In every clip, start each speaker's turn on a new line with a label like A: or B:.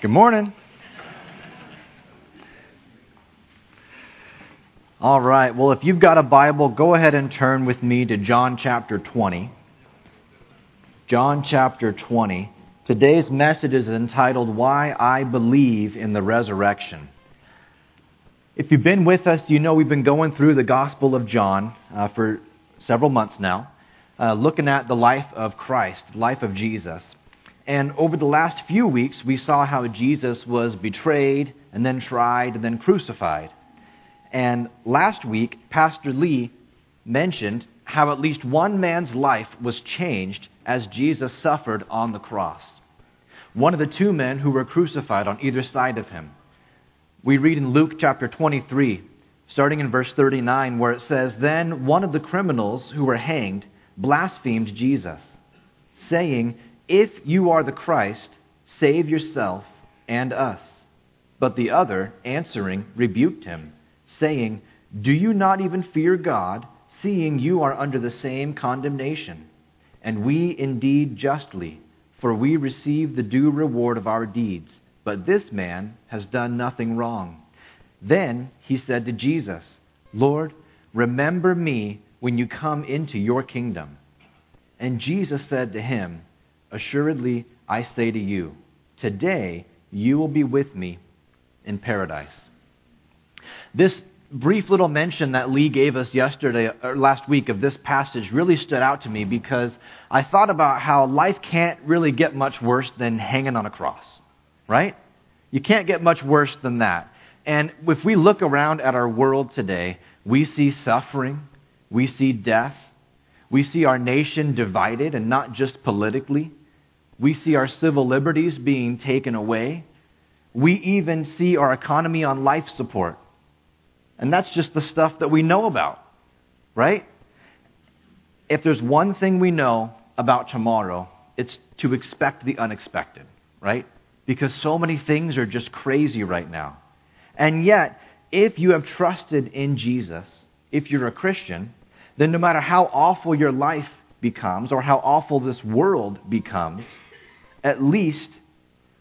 A: Good morning. All right. Well, if you've got a Bible, go ahead and turn with me to John chapter 20. John chapter 20. Today's message is entitled Why I Believe in the Resurrection. If you've been with us, you know we've been going through the Gospel of John uh, for several months now, uh, looking at the life of Christ, life of Jesus. And over the last few weeks, we saw how Jesus was betrayed and then tried and then crucified. And last week, Pastor Lee mentioned how at least one man's life was changed as Jesus suffered on the cross. One of the two men who were crucified on either side of him. We read in Luke chapter 23, starting in verse 39, where it says, Then one of the criminals who were hanged blasphemed Jesus, saying, If you are the Christ, save yourself and us. But the other, answering, rebuked him, saying, Do you not even fear God, seeing you are under the same condemnation? And we indeed justly, for we receive the due reward of our deeds. But this man has done nothing wrong. Then he said to Jesus, Lord, remember me when you come into your kingdom. And Jesus said to him, Assuredly, I say to you, today you will be with me in paradise. This brief little mention that Lee gave us yesterday or last week of this passage really stood out to me because I thought about how life can't really get much worse than hanging on a cross, right? You can't get much worse than that. And if we look around at our world today, we see suffering, we see death, we see our nation divided, and not just politically. We see our civil liberties being taken away. We even see our economy on life support. And that's just the stuff that we know about, right? If there's one thing we know about tomorrow, it's to expect the unexpected, right? Because so many things are just crazy right now. And yet, if you have trusted in Jesus, if you're a Christian, then no matter how awful your life becomes or how awful this world becomes, at least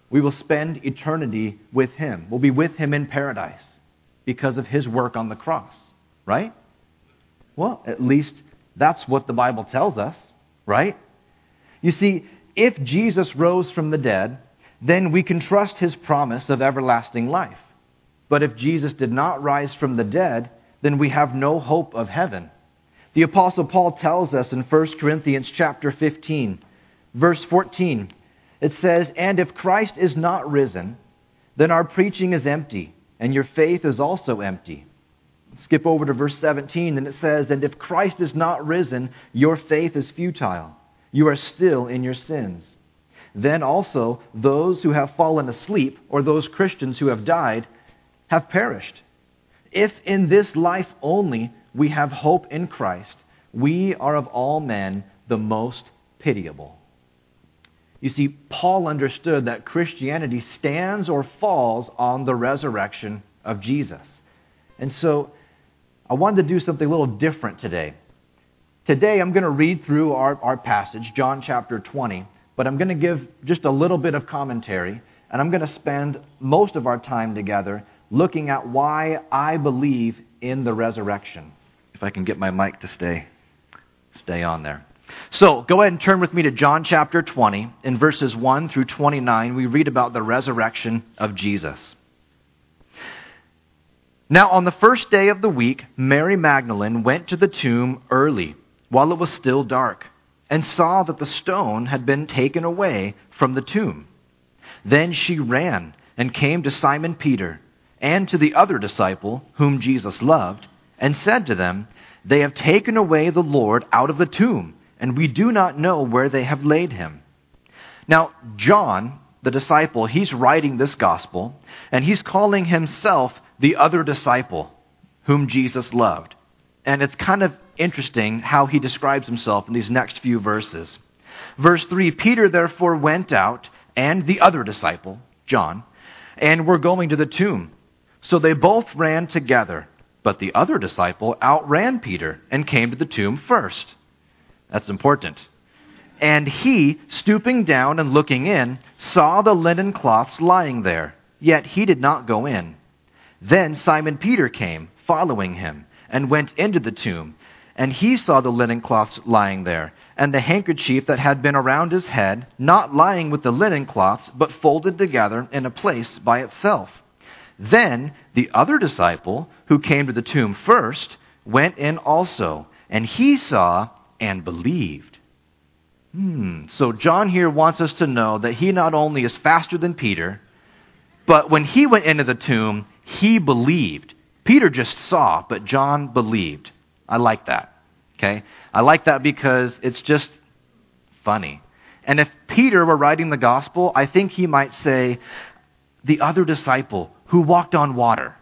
A: we will spend eternity with Him. We'll be with Him in paradise because of His work on the cross, right? Well, at least that's what the Bible tells us, right? You see, if Jesus rose from the dead, then we can trust His promise of everlasting life. But if Jesus did not rise from the dead, then we have no hope of heaven. The apostle Paul tells us in 1 Corinthians chapter 15, verse 14. It says, "And if Christ is not risen, then our preaching is empty, and your faith is also empty." Skip over to verse 17, and it says, "And if Christ is not risen, your faith is futile. You are still in your sins." Then also those who have fallen asleep, or those Christians who have died, have perished. If in this life only we have hope in Christ, we are of all men the most pitiable. You see, Paul understood that Christianity stands or falls on the resurrection of Jesus. And so I wanted to do something a little different today. Today I'm going to read through our, our passage, John chapter 20, but I'm going to give just a little bit of commentary, and I'm going to spend most of our time together looking at why I believe in the resurrection. If I can get my mic to stay, stay on there. So go ahead and turn with me to John chapter 20. In verses 1 through 29, we read about the resurrection of Jesus. Now, on the first day of the week, Mary Magdalene went to the tomb early, while it was still dark, and saw that the stone had been taken away from the tomb. Then she ran and came to Simon Peter and to the other disciple whom Jesus loved and said to them, They have taken away the Lord out of the tomb, and we do not know where they have laid him. Now, John, the disciple, he's writing this gospel, and he's calling himself the other disciple whom Jesus loved. And it's kind of interesting how he describes himself in these next few verses. Verse 3 Peter therefore went out, and the other disciple, John, and were going to the tomb. So they both ran together. But the other disciple outran Peter and came to the tomb first. That's important. And he, stooping down and looking in, saw the linen cloths lying there, yet he did not go in. Then Simon Peter came, following him, and went into the tomb. And he saw the linen cloths lying there, and the handkerchief that had been around his head, not lying with the linen cloths, but folded together in a place by itself. Then the other disciple, who came to the tomb first, went in also, and he saw and believed. Hmm. So John here wants us to know that he not only is faster than Peter, but when he went into the tomb, he believed. Peter just saw, but John believed. I like that. Okay? I like that because it's just funny. And if Peter were writing the gospel, I think he might say, the other disciple who walked on water,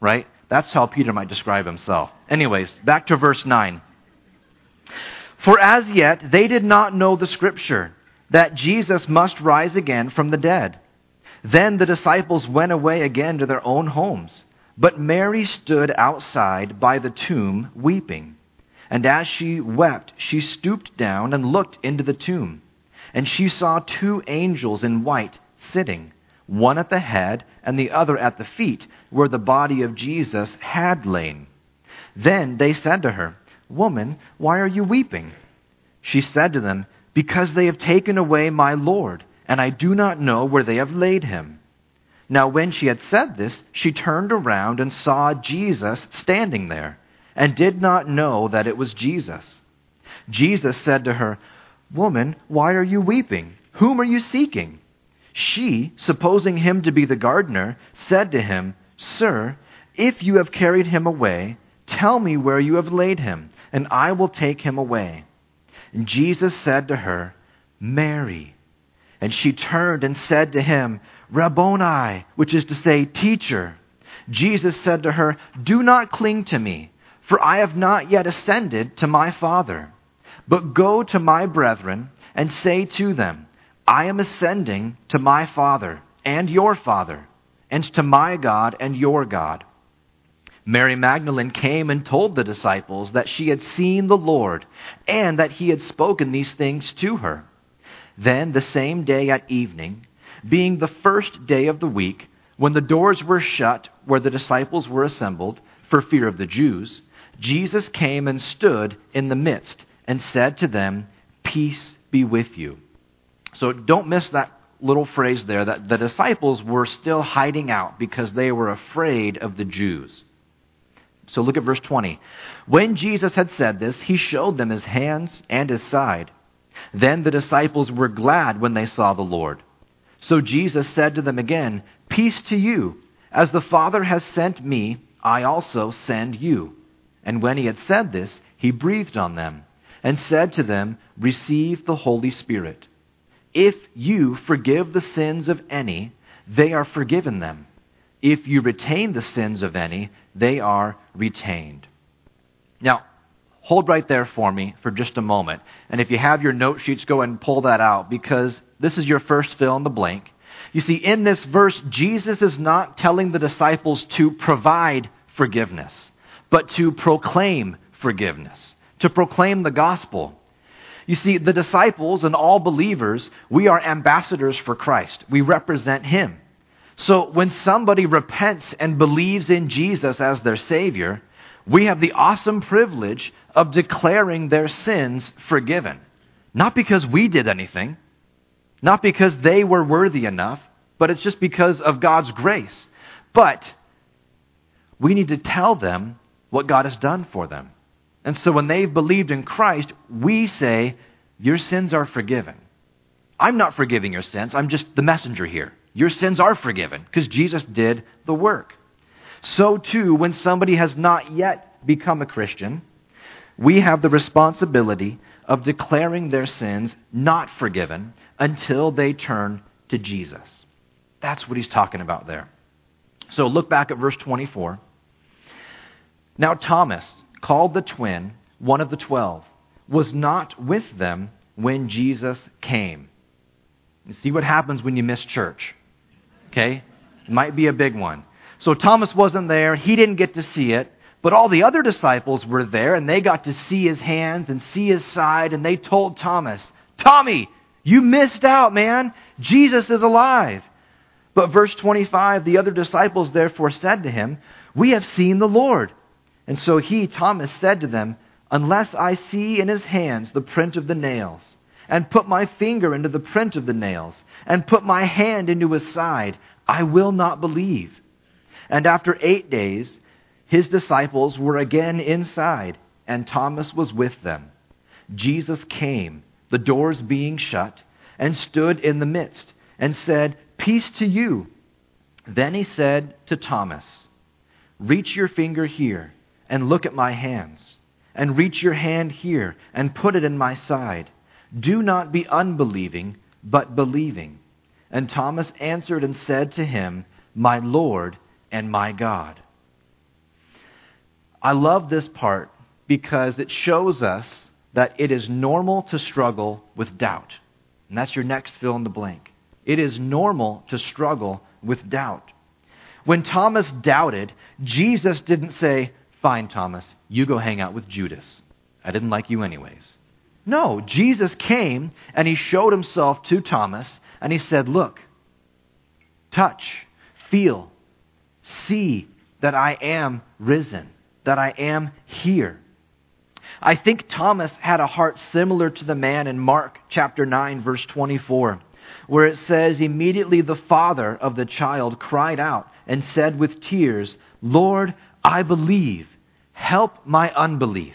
A: right? That's how Peter might describe himself. Anyways, back to verse 9. For as yet they did not know the scripture, that Jesus must rise again from the dead. Then the disciples went away again to their own homes. But Mary stood outside by the tomb weeping. And as she wept, she stooped down and looked into the tomb. And she saw two angels in white sitting, one at the head and the other at the feet, where the body of Jesus had lain. Then they said to her, Woman, why are you weeping? She said to them, Because they have taken away my Lord, and I do not know where they have laid him. Now, when she had said this, she turned around and saw Jesus standing there, and did not know that it was Jesus. Jesus said to her, Woman, why are you weeping? Whom are you seeking? She, supposing him to be the gardener, said to him, Sir, if you have carried him away, tell me where you have laid him and I will take him away. And Jesus said to her, Mary. And she turned and said to him, Rabboni, which is to say, teacher. Jesus said to her, Do not cling to me, for I have not yet ascended to my Father. But go to my brethren and say to them, I am ascending to my Father and your Father, and to my God and your God. Mary Magdalene came and told the disciples that she had seen the Lord and that he had spoken these things to her. Then, the same day at evening, being the first day of the week, when the doors were shut where the disciples were assembled for fear of the Jews, Jesus came and stood in the midst and said to them, Peace be with you. So don't miss that little phrase there that the disciples were still hiding out because they were afraid of the Jews. So look at verse 20. When Jesus had said this, he showed them his hands and his side. Then the disciples were glad when they saw the Lord. So Jesus said to them again, Peace to you. As the Father has sent me, I also send you. And when he had said this, he breathed on them and said to them, Receive the Holy Spirit. If you forgive the sins of any, they are forgiven them. If you retain the sins of any, they are retained. Now, hold right there for me for just a moment. And if you have your note sheets, go and pull that out because this is your first fill in the blank. You see, in this verse, Jesus is not telling the disciples to provide forgiveness, but to proclaim forgiveness, to proclaim the gospel. You see, the disciples and all believers, we are ambassadors for Christ. We represent Him. So when somebody repents and believes in Jesus as their Savior, we have the awesome privilege of declaring their sins forgiven. Not because we did anything, not because they were worthy enough, but it's just because of God's grace. But we need to tell them what God has done for them. And so when they've believed in Christ, we say, Your sins are forgiven. I'm not forgiving your sins, I'm just the messenger here. Your sins are forgiven because Jesus did the work. So, too, when somebody has not yet become a Christian, we have the responsibility of declaring their sins not forgiven until they turn to Jesus. That's what he's talking about there. So, look back at verse 24. Now, Thomas, called the twin, one of the twelve, was not with them when Jesus came. You see what happens when you miss church. Okay? Might be a big one. So Thomas wasn't there. He didn't get to see it. But all the other disciples were there, and they got to see his hands and see his side, and they told Thomas, Tommy, you missed out, man. Jesus is alive. But verse 25, the other disciples therefore said to him, We have seen the Lord. And so he, Thomas, said to them, Unless I see in his hands the print of the nails, and put my finger into the print of the nails, and put my hand into his side, I will not believe. And after eight days, his disciples were again inside, and Thomas was with them. Jesus came, the doors being shut, and stood in the midst, and said, Peace to you. Then he said to Thomas, Reach your finger here, and look at my hands, and reach your hand here, and put it in my side. Do not be unbelieving, but believing. And Thomas answered and said to him, My Lord and my God. I love this part because it shows us that it is normal to struggle with doubt. And that's your next fill in the blank. It is normal to struggle with doubt. When Thomas doubted, Jesus didn't say, Fine, Thomas, you go hang out with Judas. I didn't like you anyways. No, Jesus came and he showed himself to Thomas and he said, Look, touch, feel, see that I am risen that I am here. I think Thomas had a heart similar to the man in Mark chapter 9, verse 24, where it says, Immediately the father of the child cried out and said with tears, Lord, I believe. Help my unbelief.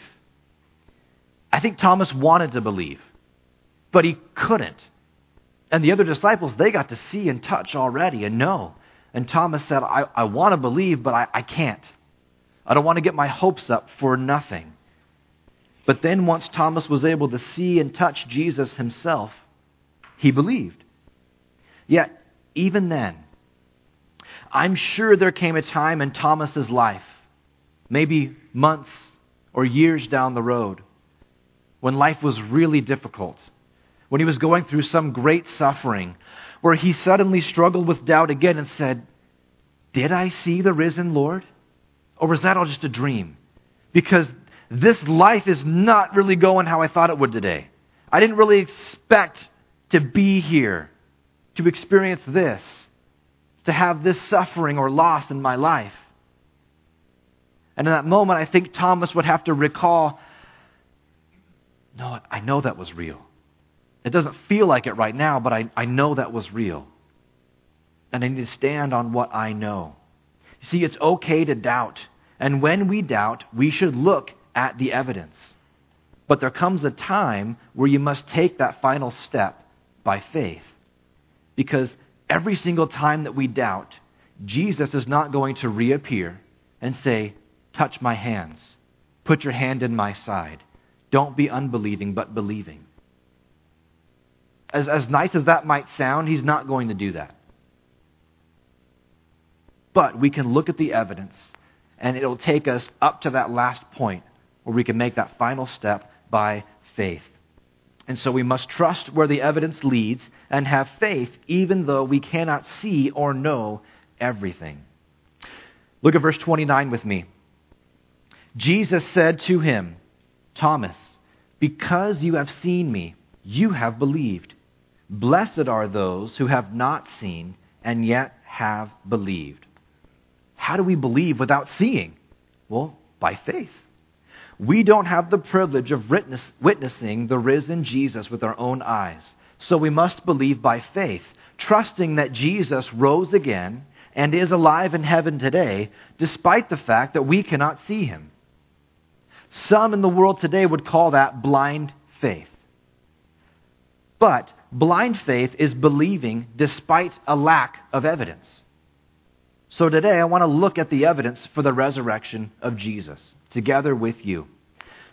A: I think Thomas wanted to believe, but he couldn't. And the other disciples, they got to see and touch already and know. And Thomas said, I, I want to believe, but I, I can't. I don't want to get my hopes up for nothing. But then, once Thomas was able to see and touch Jesus himself, he believed. Yet, even then, I'm sure there came a time in Thomas's life, maybe months or years down the road, when life was really difficult, when he was going through some great suffering, where he suddenly struggled with doubt again and said, Did I see the risen Lord? Or was that all just a dream? Because this life is not really going how I thought it would today. I didn't really expect to be here, to experience this, to have this suffering or loss in my life. And in that moment, I think Thomas would have to recall no, I know that was real. It doesn't feel like it right now, but I, I know that was real. And I need to stand on what I know. See, it's okay to doubt. And when we doubt, we should look at the evidence. But there comes a time where you must take that final step by faith. Because every single time that we doubt, Jesus is not going to reappear and say, Touch my hands, put your hand in my side. Don't be unbelieving, but believing. As, as nice as that might sound, he's not going to do that. But we can look at the evidence, and it'll take us up to that last point where we can make that final step by faith. And so we must trust where the evidence leads and have faith even though we cannot see or know everything. Look at verse 29 with me. Jesus said to him, Thomas, because you have seen me, you have believed. Blessed are those who have not seen and yet have believed. How do we believe without seeing? Well, by faith. We don't have the privilege of witness, witnessing the risen Jesus with our own eyes. So we must believe by faith, trusting that Jesus rose again and is alive in heaven today, despite the fact that we cannot see him. Some in the world today would call that blind faith. But blind faith is believing despite a lack of evidence. So today I want to look at the evidence for the resurrection of Jesus together with you.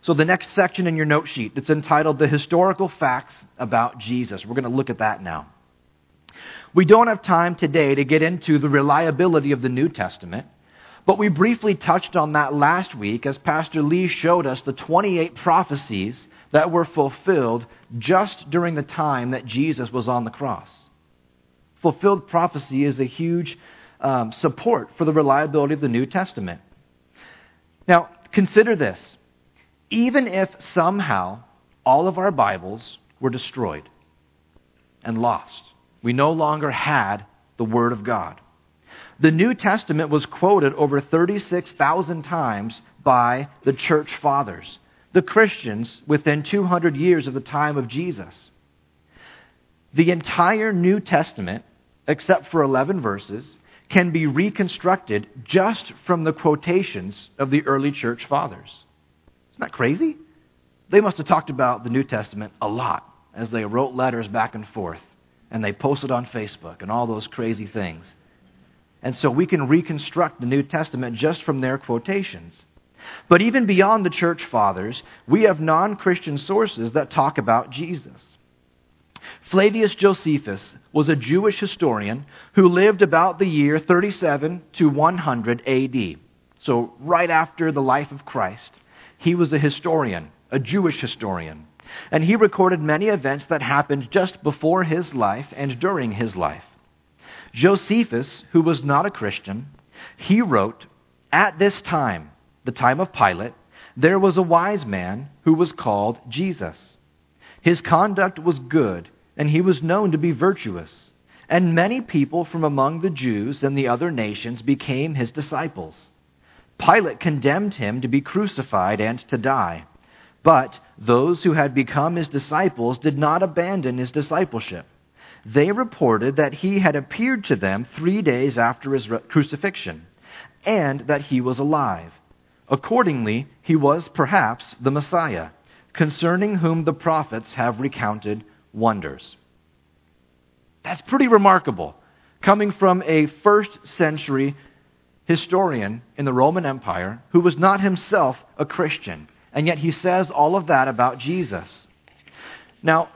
A: So the next section in your note sheet, it's entitled The Historical Facts About Jesus. We're going to look at that now. We don't have time today to get into the reliability of the New Testament, but we briefly touched on that last week as Pastor Lee showed us the 28 prophecies that were fulfilled just during the time that Jesus was on the cross. Fulfilled prophecy is a huge um, support for the reliability of the New Testament. Now, consider this. Even if somehow all of our Bibles were destroyed and lost. We no longer had the Word of God. The New Testament was quoted over 36,000 times by the church fathers, the Christians within 200 years of the time of Jesus. The entire New Testament, except for 11 verses, can be reconstructed just from the quotations of the early church fathers. Isn't that crazy? They must have talked about the New Testament a lot as they wrote letters back and forth and they posted on Facebook and all those crazy things. And so we can reconstruct the New Testament just from their quotations. But even beyond the church fathers, we have non Christian sources that talk about Jesus. Flavius Josephus was a Jewish historian who lived about the year 37 to 100 AD. So, right after the life of Christ, he was a historian, a Jewish historian. And he recorded many events that happened just before his life and during his life. Josephus, who was not a Christian, he wrote, At this time, the time of Pilate, there was a wise man who was called Jesus. His conduct was good, and he was known to be virtuous. And many people from among the Jews and the other nations became his disciples. Pilate condemned him to be crucified and to die. But those who had become his disciples did not abandon his discipleship. They reported that he had appeared to them three days after his crucifixion, and that he was alive. Accordingly, he was perhaps the Messiah, concerning whom the prophets have recounted wonders. That's pretty remarkable, coming from a first century historian in the Roman Empire who was not himself a Christian. And yet he says all of that about Jesus. Now,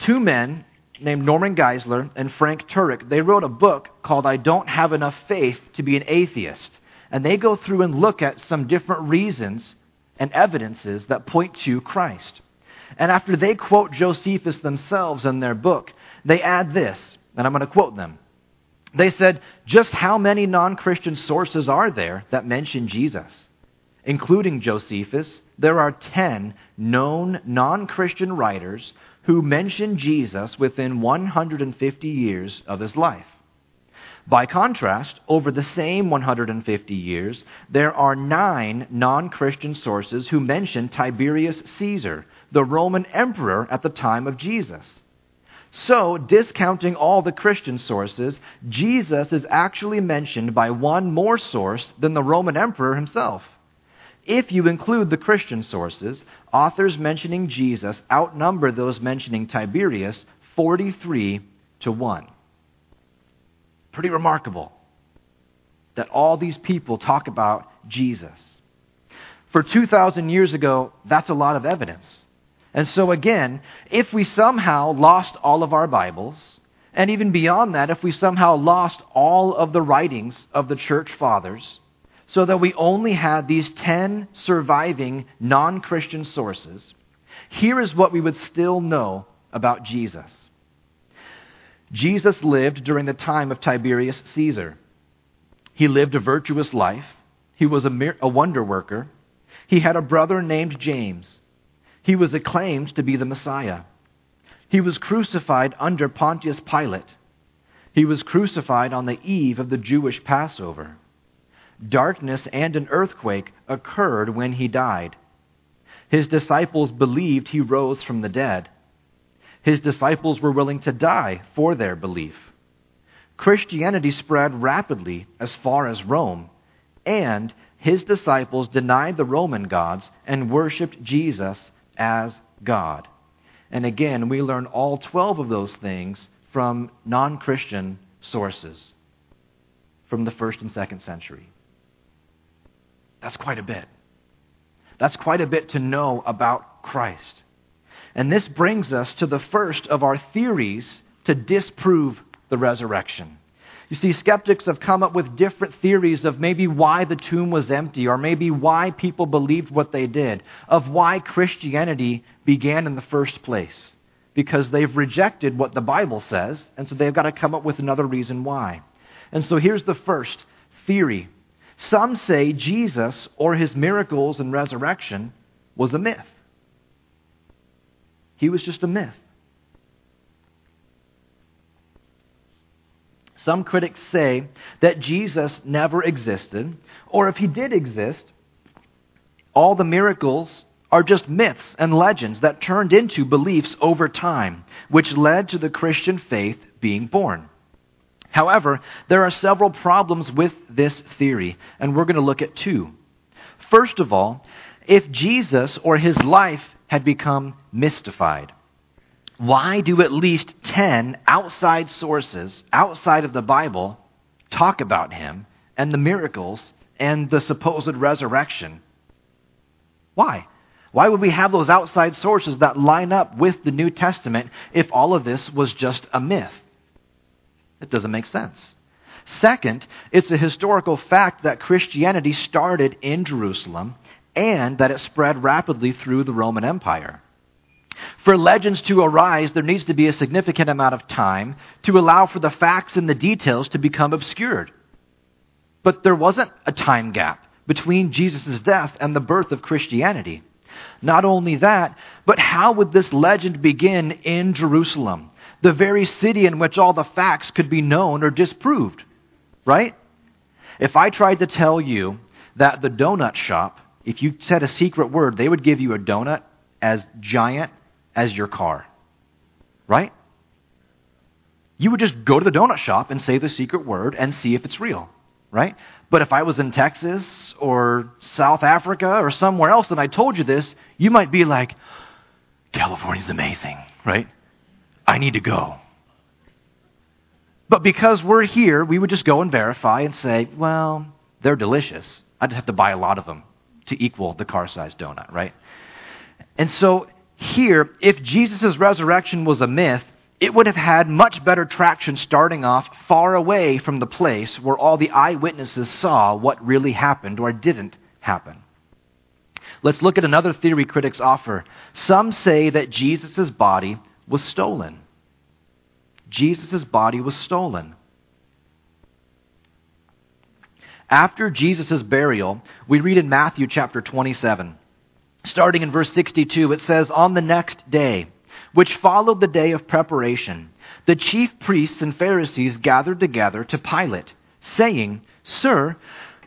A: two men named Norman Geisler and Frank Turek, they wrote a book called I Don't Have Enough Faith to Be an Atheist. And they go through and look at some different reasons and evidences that point to Christ. And after they quote Josephus themselves in their book, they add this, and I'm going to quote them. They said, Just how many non Christian sources are there that mention Jesus? including Josephus, there are 10 known non Christian writers who mention Jesus within 150 years of his life. By contrast, over the same 150 years, there are nine non Christian sources who mention Tiberius Caesar, the Roman emperor at the time of Jesus. So, discounting all the Christian sources, Jesus is actually mentioned by one more source than the Roman emperor himself. If you include the Christian sources, authors mentioning Jesus outnumber those mentioning Tiberius 43 to 1. Pretty remarkable that all these people talk about Jesus. For 2,000 years ago, that's a lot of evidence. And so, again, if we somehow lost all of our Bibles, and even beyond that, if we somehow lost all of the writings of the church fathers, so that we only had these 10 surviving non Christian sources, here is what we would still know about Jesus. Jesus lived during the time of Tiberius Caesar. He lived a virtuous life. He was a, a wonder worker. He had a brother named James. He was acclaimed to be the Messiah. He was crucified under Pontius Pilate. He was crucified on the eve of the Jewish Passover darkness and an earthquake occurred when he died. His disciples believed he rose from the dead. His disciples were willing to die for their belief. Christianity spread rapidly as far as Rome, and his disciples denied the Roman gods and worshiped Jesus as God. And again, we learn all 12 of those things from non Christian sources from the first and second century. That's quite a bit. That's quite a bit to know about Christ. And this brings us to the first of our theories to disprove the resurrection. You see, skeptics have come up with different theories of maybe why the tomb was empty, or maybe why people believed what they did, of why Christianity began in the first place. Because they've rejected what the Bible says, and so they've got to come up with another reason why. And so here's the first theory some say Jesus or his miracles and resurrection was a myth. He was just a myth. Some critics say that Jesus never existed, or if he did exist, all the miracles are just myths and legends that turned into beliefs over time, which led to the Christian faith being born. However, there are several problems with this theory, and we're going to look at two. First of all, if Jesus or his life had become mystified, why do at least 10 outside sources outside of the Bible talk about him and the miracles and the supposed resurrection? Why? Why would we have those outside sources that line up with the New Testament if all of this was just a myth? It doesn't make sense. Second, it's a historical fact that Christianity started in Jerusalem and that it spread rapidly through the Roman Empire. For legends to arise, there needs to be a significant amount of time to allow for the facts and the details to become obscured. But there wasn't a time gap between Jesus' death and the birth of Christianity. Not only that, but how would this legend begin in Jerusalem, the very city in which all the facts could be known or disproved? Right? If I tried to tell you that the donut shop, if you said a secret word, they would give you a donut as giant as your car. Right? You would just go to the donut shop and say the secret word and see if it's real. Right? But if I was in Texas or South Africa or somewhere else and I told you this, you might be like, California's amazing, right? I need to go. But because we're here, we would just go and verify and say, well, they're delicious. I just have to buy a lot of them to equal the car sized donut, right? And so here, if Jesus' resurrection was a myth, it would have had much better traction starting off far away from the place where all the eyewitnesses saw what really happened or didn't happen. Let's look at another theory critics offer. Some say that Jesus' body was stolen. Jesus' body was stolen. After Jesus' burial, we read in Matthew chapter 27, starting in verse 62, it says, On the next day, which followed the day of preparation, the chief priests and Pharisees gathered together to Pilate, saying, Sir,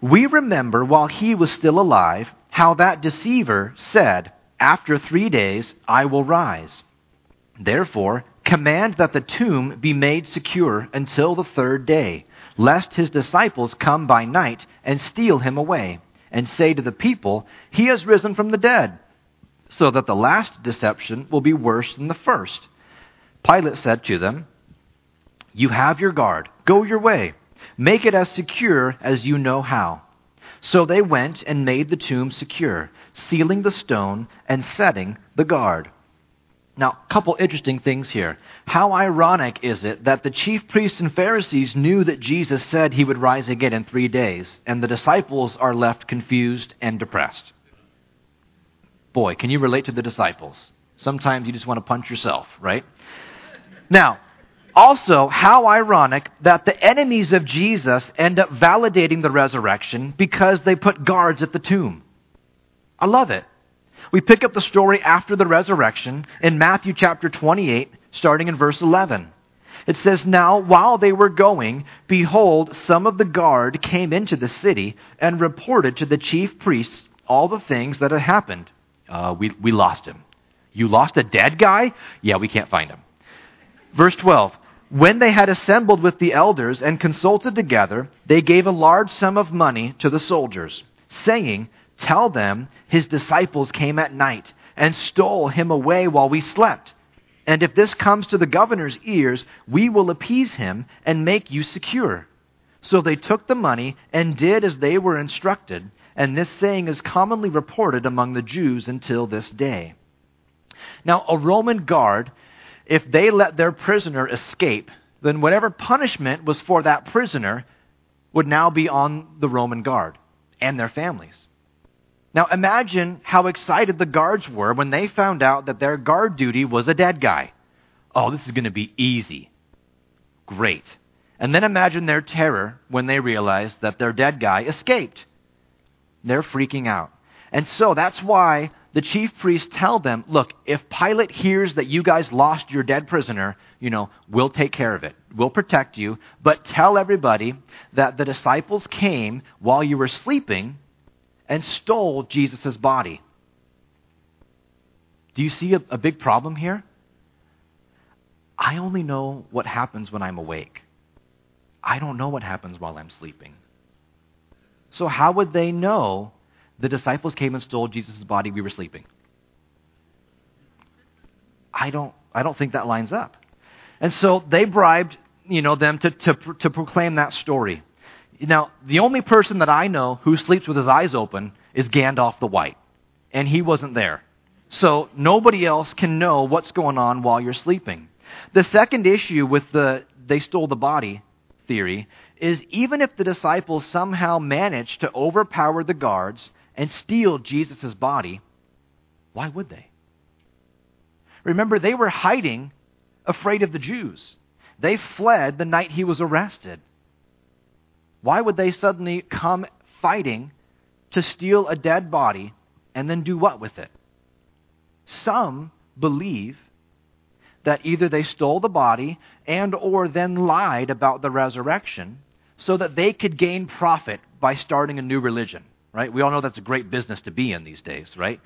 A: we remember while he was still alive how that deceiver said, After three days I will rise. Therefore, command that the tomb be made secure until the third day, lest his disciples come by night and steal him away, and say to the people, He has risen from the dead so that the last deception will be worse than the first. Pilate said to them, You have your guard. Go your way. Make it as secure as you know how. So they went and made the tomb secure, sealing the stone and setting the guard. Now, a couple interesting things here. How ironic is it that the chief priests and Pharisees knew that Jesus said he would rise again in three days, and the disciples are left confused and depressed? Boy, can you relate to the disciples? Sometimes you just want to punch yourself, right? Now, also, how ironic that the enemies of Jesus end up validating the resurrection because they put guards at the tomb. I love it. We pick up the story after the resurrection in Matthew chapter 28, starting in verse 11. It says, Now, while they were going, behold, some of the guard came into the city and reported to the chief priests all the things that had happened. Uh, we, we lost him. You lost a dead guy? Yeah, we can't find him. Verse 12. When they had assembled with the elders and consulted together, they gave a large sum of money to the soldiers, saying, Tell them his disciples came at night and stole him away while we slept. And if this comes to the governor's ears, we will appease him and make you secure. So they took the money and did as they were instructed and this saying is commonly reported among the Jews until this day. Now, a Roman guard, if they let their prisoner escape, then whatever punishment was for that prisoner would now be on the Roman guard and their families. Now, imagine how excited the guards were when they found out that their guard duty was a dead guy. Oh, this is going to be easy. Great. And then imagine their terror when they realized that their dead guy escaped. They're freaking out. And so that's why the chief priests tell them, look, if Pilate hears that you guys lost your dead prisoner, you know, we'll take care of it. We'll protect you, but tell everybody that the disciples came while you were sleeping and stole Jesus' body. Do you see a, a big problem here? I only know what happens when I'm awake. I don't know what happens while I'm sleeping. So, how would they know the disciples came and stole Jesus' body, we were sleeping. I don't, I don't think that lines up. And so they bribed, you know, them to, to, to proclaim that story. Now, the only person that I know who sleeps with his eyes open is Gandalf the White. And he wasn't there. So nobody else can know what's going on while you're sleeping. The second issue with the they stole the body theory is even if the disciples somehow managed to overpower the guards and steal Jesus' body, why would they? Remember, they were hiding, afraid of the Jews. They fled the night he was arrested. Why would they suddenly come fighting to steal a dead body and then do what with it? Some believe that either they stole the body and or then lied about the resurrection so that they could gain profit by starting a new religion right? We all know that's a great business to be in these days, right?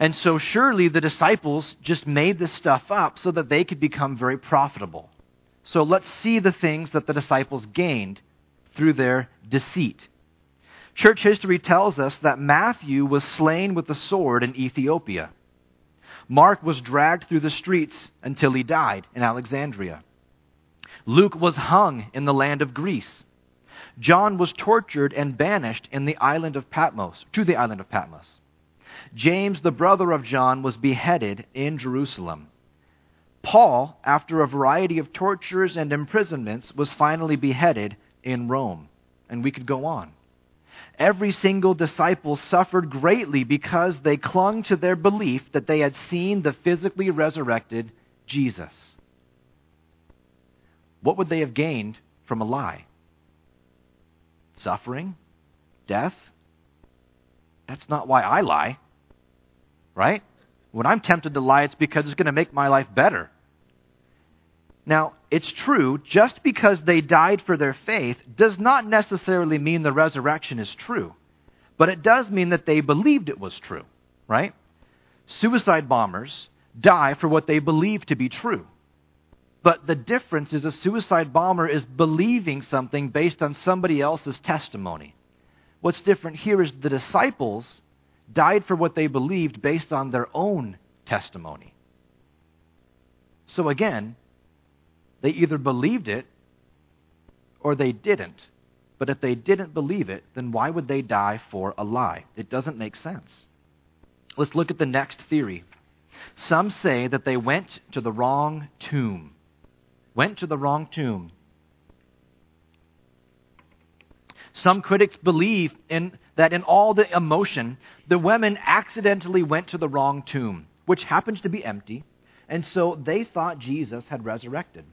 A: And so surely the disciples just made this stuff up so that they could become very profitable. So let's see the things that the disciples gained through their deceit. Church history tells us that Matthew was slain with the sword in Ethiopia. Mark was dragged through the streets until he died in Alexandria. Luke was hung in the land of Greece. John was tortured and banished in the island of Patmos, to the island of Patmos. James, the brother of John, was beheaded in Jerusalem. Paul, after a variety of tortures and imprisonments, was finally beheaded in Rome. And we could go on. Every single disciple suffered greatly because they clung to their belief that they had seen the physically resurrected Jesus. What would they have gained from a lie? suffering, death. That's not why I lie, right? When I'm tempted to lie, it's because it's going to make my life better. Now, it's true, just because they died for their faith does not necessarily mean the resurrection is true. But it does mean that they believed it was true, right? Suicide bombers die for what they believe to be true. But the difference is a suicide bomber is believing something based on somebody else's testimony. What's different here is the disciples died for what they believed based on their own testimony. So again, they either believed it or they didn't. But if they didn't believe it, then why would they die for a lie? It doesn't make sense. Let's look at the next theory. Some say that they went to the wrong tomb went to the wrong tomb. Some critics believe in, that in all the emotion, the women accidentally went to the wrong tomb, which happens to be empty, and so they thought Jesus had resurrected.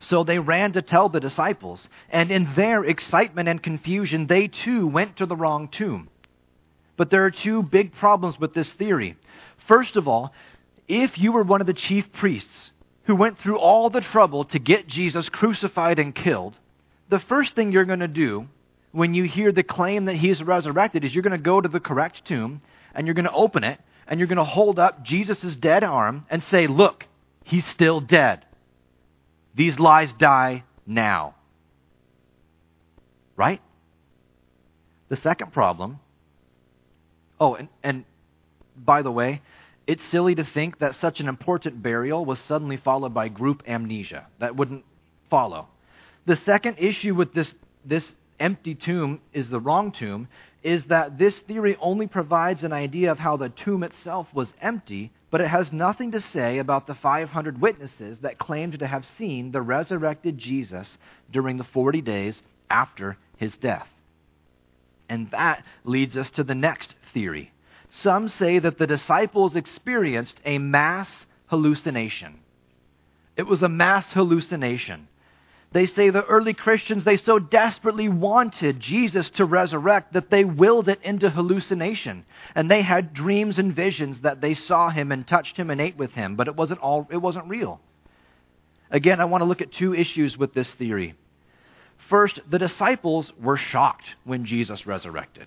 A: So they ran to tell the disciples, and in their excitement and confusion, they too went to the wrong tomb. But there are two big problems with this theory. First of all, if you were one of the chief priests, who went through all the trouble to get Jesus crucified and killed, the first thing you're going to do when you hear the claim that he's resurrected is you're going to go to the correct tomb and you're going to open it and you're going to hold up Jesus' dead arm and say, Look, he's still dead. These lies die now. Right? The second problem. Oh, and, and by the way, it's silly to think that such an important burial was suddenly followed by group amnesia. That wouldn't follow. The second issue with this, this empty tomb is the wrong tomb is that this theory only provides an idea of how the tomb itself was empty, but it has nothing to say about the 500 witnesses that claimed to have seen the resurrected Jesus during the 40 days after his death. And that leads us to the next theory some say that the disciples experienced a mass hallucination. It was a mass hallucination. They say the early Christians, they so desperately wanted Jesus to resurrect that they willed it into hallucination. And they had dreams and visions that they saw him and touched him and ate with him, but it wasn't all it wasn't real. Again, I want to look at two issues with this theory. First, the disciples were shocked when Jesus resurrected.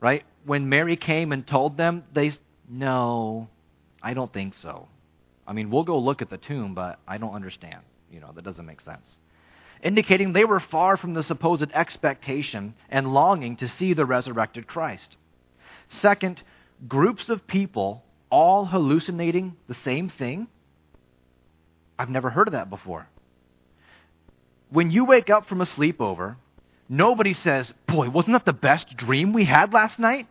A: Right? When Mary came and told them, they no, I don't think so. I mean, we'll go look at the tomb, but I don't understand. You know, that doesn't make sense. Indicating they were far from the supposed expectation and longing to see the resurrected Christ. Second, groups of people all hallucinating the same thing. I've never heard of that before. When you wake up from a sleepover, nobody says, Boy, wasn't that the best dream we had last night?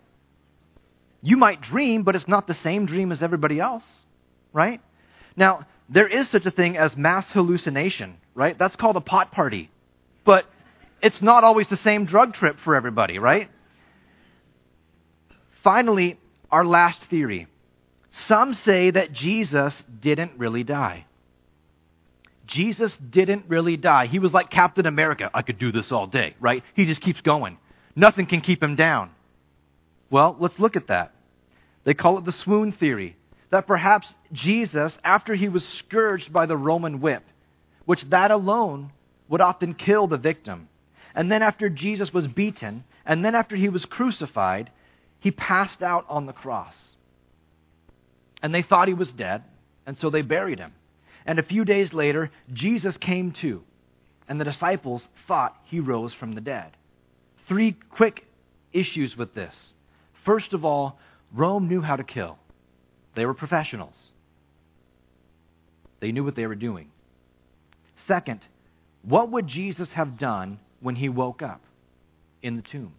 A: You might dream, but it's not the same dream as everybody else, right? Now, there is such a thing as mass hallucination, right? That's called a pot party. But it's not always the same drug trip for everybody, right? Finally, our last theory. Some say that Jesus didn't really die. Jesus didn't really die. He was like Captain America. I could do this all day, right? He just keeps going. Nothing can keep him down. Well, let's look at that. They call it the swoon theory. That perhaps Jesus, after he was scourged by the Roman whip, which that alone would often kill the victim, and then after Jesus was beaten, and then after he was crucified, he passed out on the cross. And they thought he was dead, and so they buried him. And a few days later, Jesus came to, and the disciples thought he rose from the dead. Three quick issues with this. First of all, Rome knew how to kill, they were professionals, they knew what they were doing. Second, what would Jesus have done when he woke up in the tomb?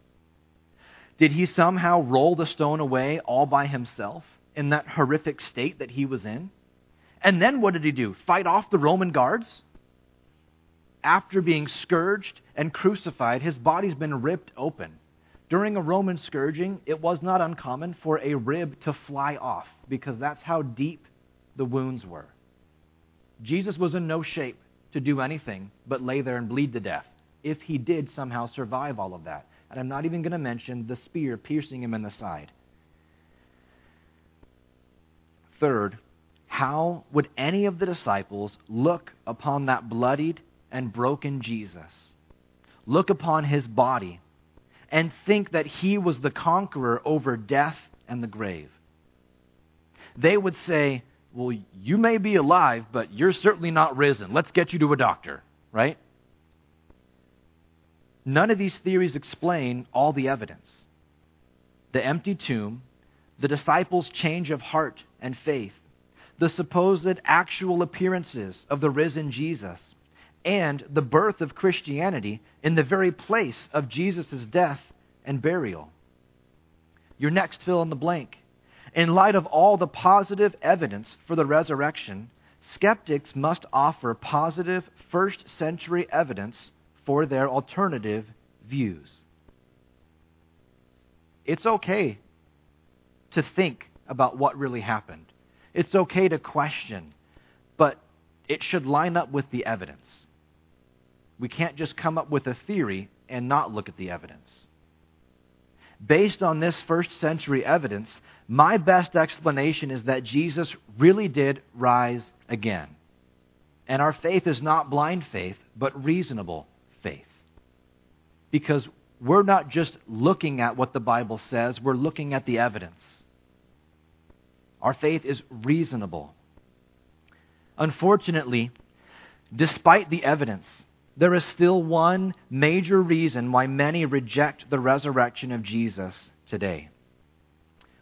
A: Did he somehow roll the stone away all by himself in that horrific state that he was in? And then what did he do? Fight off the Roman guards? After being scourged and crucified, his body's been ripped open. During a Roman scourging, it was not uncommon for a rib to fly off because that's how deep the wounds were. Jesus was in no shape to do anything but lay there and bleed to death if he did somehow survive all of that. And I'm not even going to mention the spear piercing him in the side. Third, how would any of the disciples look upon that bloodied and broken Jesus? Look upon his body and think that he was the conqueror over death and the grave. They would say, Well, you may be alive, but you're certainly not risen. Let's get you to a doctor, right? None of these theories explain all the evidence. The empty tomb, the disciples' change of heart and faith, the supposed actual appearances of the risen Jesus, and the birth of Christianity in the very place of Jesus' death and burial. Your next fill in the blank. In light of all the positive evidence for the resurrection, skeptics must offer positive first century evidence for their alternative views. It's okay to think about what really happened. It's okay to question, but it should line up with the evidence. We can't just come up with a theory and not look at the evidence. Based on this first century evidence, my best explanation is that Jesus really did rise again. And our faith is not blind faith, but reasonable faith. Because we're not just looking at what the Bible says, we're looking at the evidence. Our faith is reasonable. Unfortunately, despite the evidence, there is still one major reason why many reject the resurrection of Jesus today.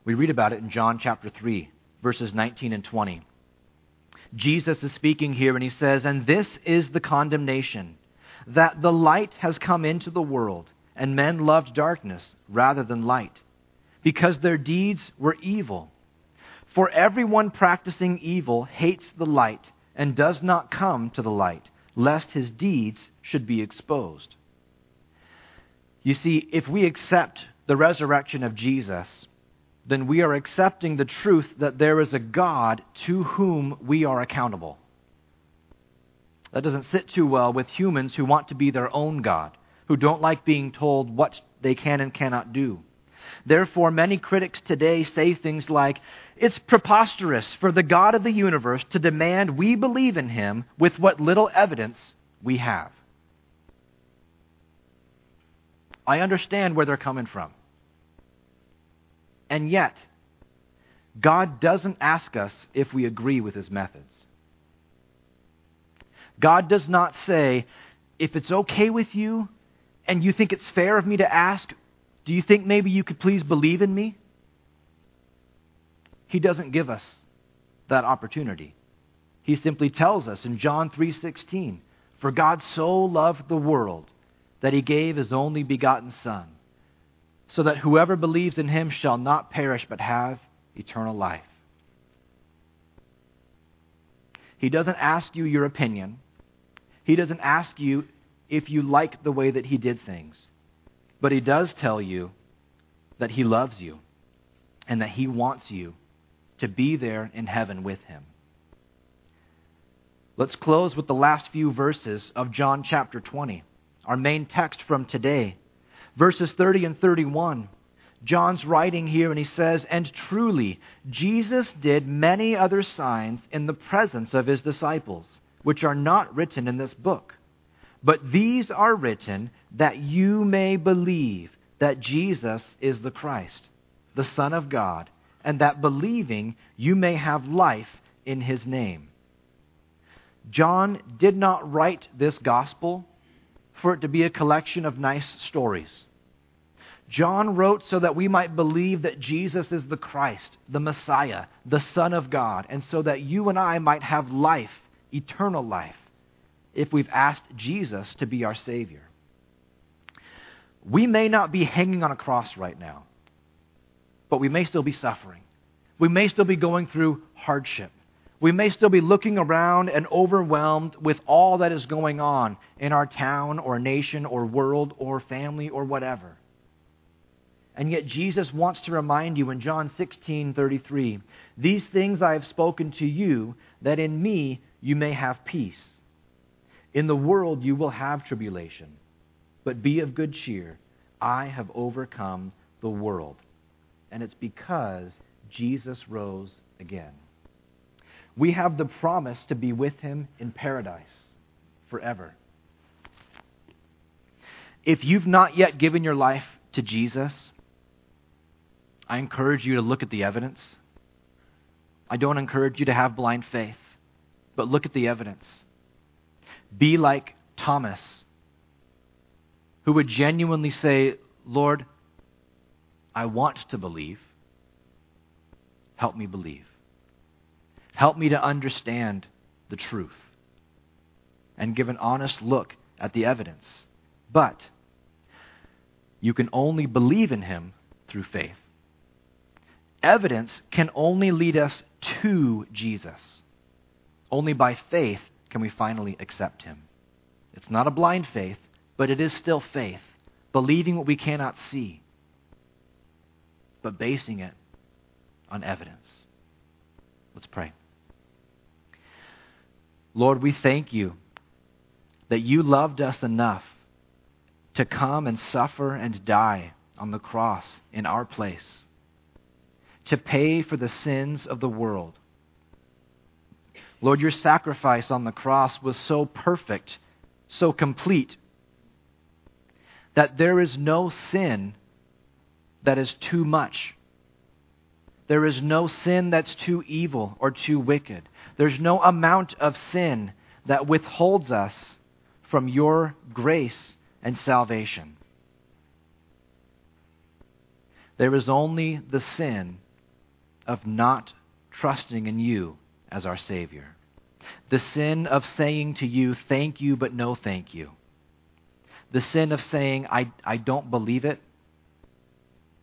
A: We read about it in John chapter 3, verses 19 and 20. Jesus is speaking here, and he says, And this is the condemnation, that the light has come into the world, and men loved darkness rather than light, because their deeds were evil. For everyone practicing evil hates the light and does not come to the light, lest his deeds should be exposed. You see, if we accept the resurrection of Jesus, then we are accepting the truth that there is a God to whom we are accountable. That doesn't sit too well with humans who want to be their own God, who don't like being told what they can and cannot do. Therefore, many critics today say things like, It's preposterous for the God of the universe to demand we believe in him with what little evidence we have. I understand where they're coming from. And yet, God doesn't ask us if we agree with his methods. God does not say, if it's okay with you and you think it's fair of me to ask, do you think maybe you could please believe in me? He doesn't give us that opportunity. He simply tells us in John 3:16, "For God so loved the world that he gave his only begotten son, so that whoever believes in him shall not perish but have eternal life." He doesn't ask you your opinion. He doesn't ask you if you like the way that he did things. But he does tell you that he loves you and that he wants you to be there in heaven with him. Let's close with the last few verses of John chapter 20, our main text from today. Verses 30 and 31. John's writing here and he says, And truly, Jesus did many other signs in the presence of his disciples, which are not written in this book. But these are written that you may believe that Jesus is the Christ, the Son of God, and that believing you may have life in his name. John did not write this gospel for it to be a collection of nice stories. John wrote so that we might believe that Jesus is the Christ, the Messiah, the Son of God, and so that you and I might have life, eternal life if we've asked Jesus to be our Savior. We may not be hanging on a cross right now, but we may still be suffering. We may still be going through hardship. We may still be looking around and overwhelmed with all that is going on in our town or nation or world or family or whatever. And yet Jesus wants to remind you in John 16:33, "These things I have spoken to you that in me you may have peace." In the world you will have tribulation, but be of good cheer. I have overcome the world. And it's because Jesus rose again. We have the promise to be with him in paradise forever. If you've not yet given your life to Jesus, I encourage you to look at the evidence. I don't encourage you to have blind faith, but look at the evidence. Be like Thomas, who would genuinely say, Lord, I want to believe. Help me believe. Help me to understand the truth and give an honest look at the evidence. But you can only believe in him through faith. Evidence can only lead us to Jesus. Only by faith can we finally accept him. It's not a blind faith, but it is still faith, believing what we cannot see, but basing it on evidence. Let's pray. Lord, we thank you that you loved us enough to come and suffer and die on the cross in our place, to pay for the sins of the world Lord, your sacrifice on the cross was so perfect, so complete, that there is no sin that is too much. There is no sin that's too evil or too wicked. There's no amount of sin that withholds us from your grace and salvation. There is only the sin of not trusting in you as our Savior. The sin of saying to you, thank you, but no thank you. The sin of saying, I, I don't believe it,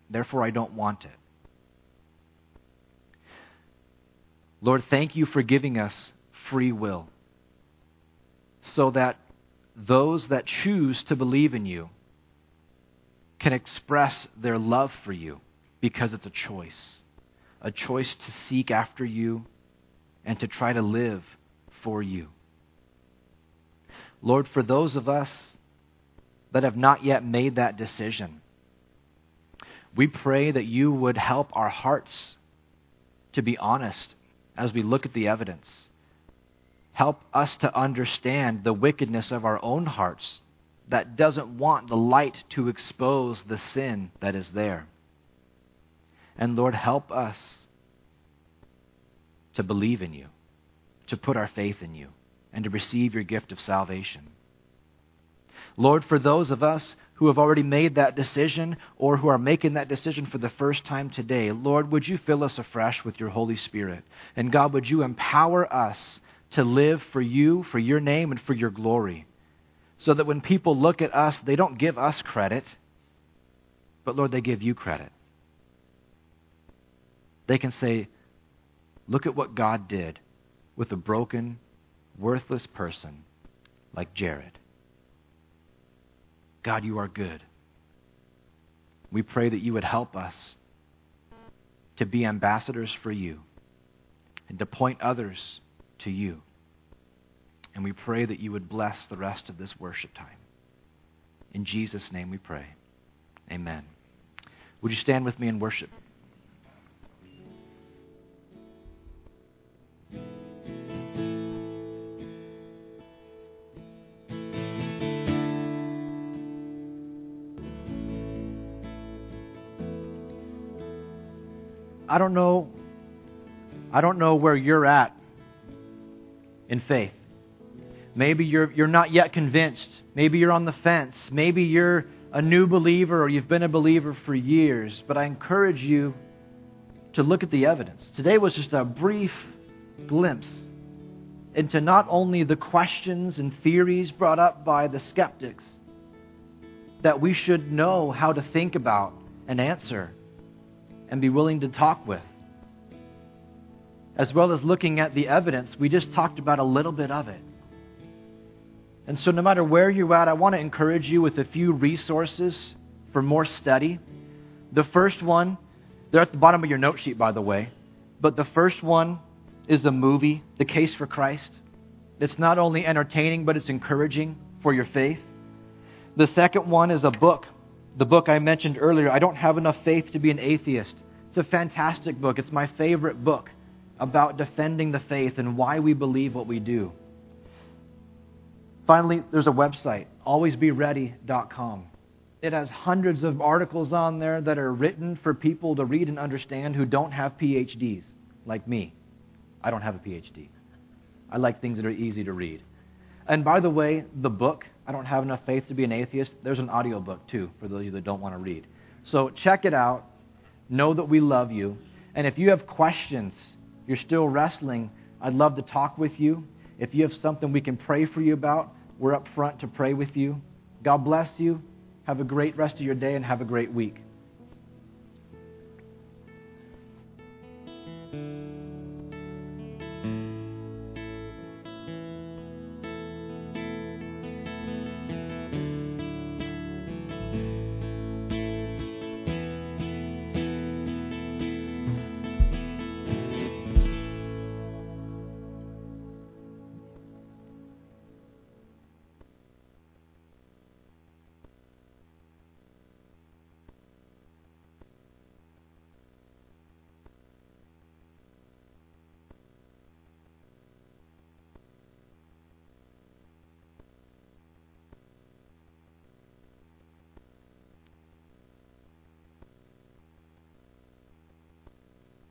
A: therefore I don't want it. Lord, thank you for giving us free will so that those that choose to believe in you can express their love for you because it's a choice. A choice to seek after you and to try to live for you. Lord, for those of us that have not yet made that decision, we pray that you would help our hearts to be honest as we look at the evidence. Help us to understand the wickedness of our own hearts that doesn't want the light to expose the sin that is there. And Lord, help us to believe in you, to put our faith in you, and to receive your gift of salvation. Lord, for those of us who have already made that decision or who are making that decision for the first time today, Lord, would you fill us afresh with your Holy Spirit? And God, would you empower us to live for you, for your name, and for your glory? So that when people look at us, they don't give us credit, but Lord, they give you credit. They can say, Look at what God did with a broken, worthless person like Jarrod. God, you are good. We pray that you would help us to be ambassadors for you and to point others to you. And we pray that you would bless the rest of this worship time. In Jesus' name we pray. Amen. Would you stand with me in worship? I don't know I don't know where you're at in faith. Maybe you're you're not yet convinced. Maybe you're on the fence. Maybe you're a new believer or you've been a believer for years, but I encourage you to look at the evidence. Today was just a brief glimpse into not only the questions and theories brought up by the skeptics that we should know how to think about and answer and be willing to talk with. As well as looking at the evidence, we just talked about a little bit of it. And so, no matter where you're at, I want to encourage you with a few resources for more study. The first one, they're at the bottom of your note sheet, by the way, but the first one is the movie, The Case for Christ. It's not only entertaining, but it's encouraging for your faith. The second one is a book the book I mentioned earlier, I Don't Have Enough Faith to Be an Atheist. It's a fantastic book. It's my favorite book about defending the faith and why we believe what we do. Finally, there's a website, alwaysbeready.com. It has hundreds of articles on there that are written for people to read and understand who don't have PhDs, like me. I don't have a PhD. I like things that are easy to read. And by the way, the book, I don't have enough faith to be an atheist, there's an audiobook too for those of you that don't want to read. So check it out. Know that we love you. And if you have questions, you're still wrestling, I'd love to talk with you. If you have something we can pray for you about, we're up front to pray with you. God bless you. Have a great rest of your day and have a great week.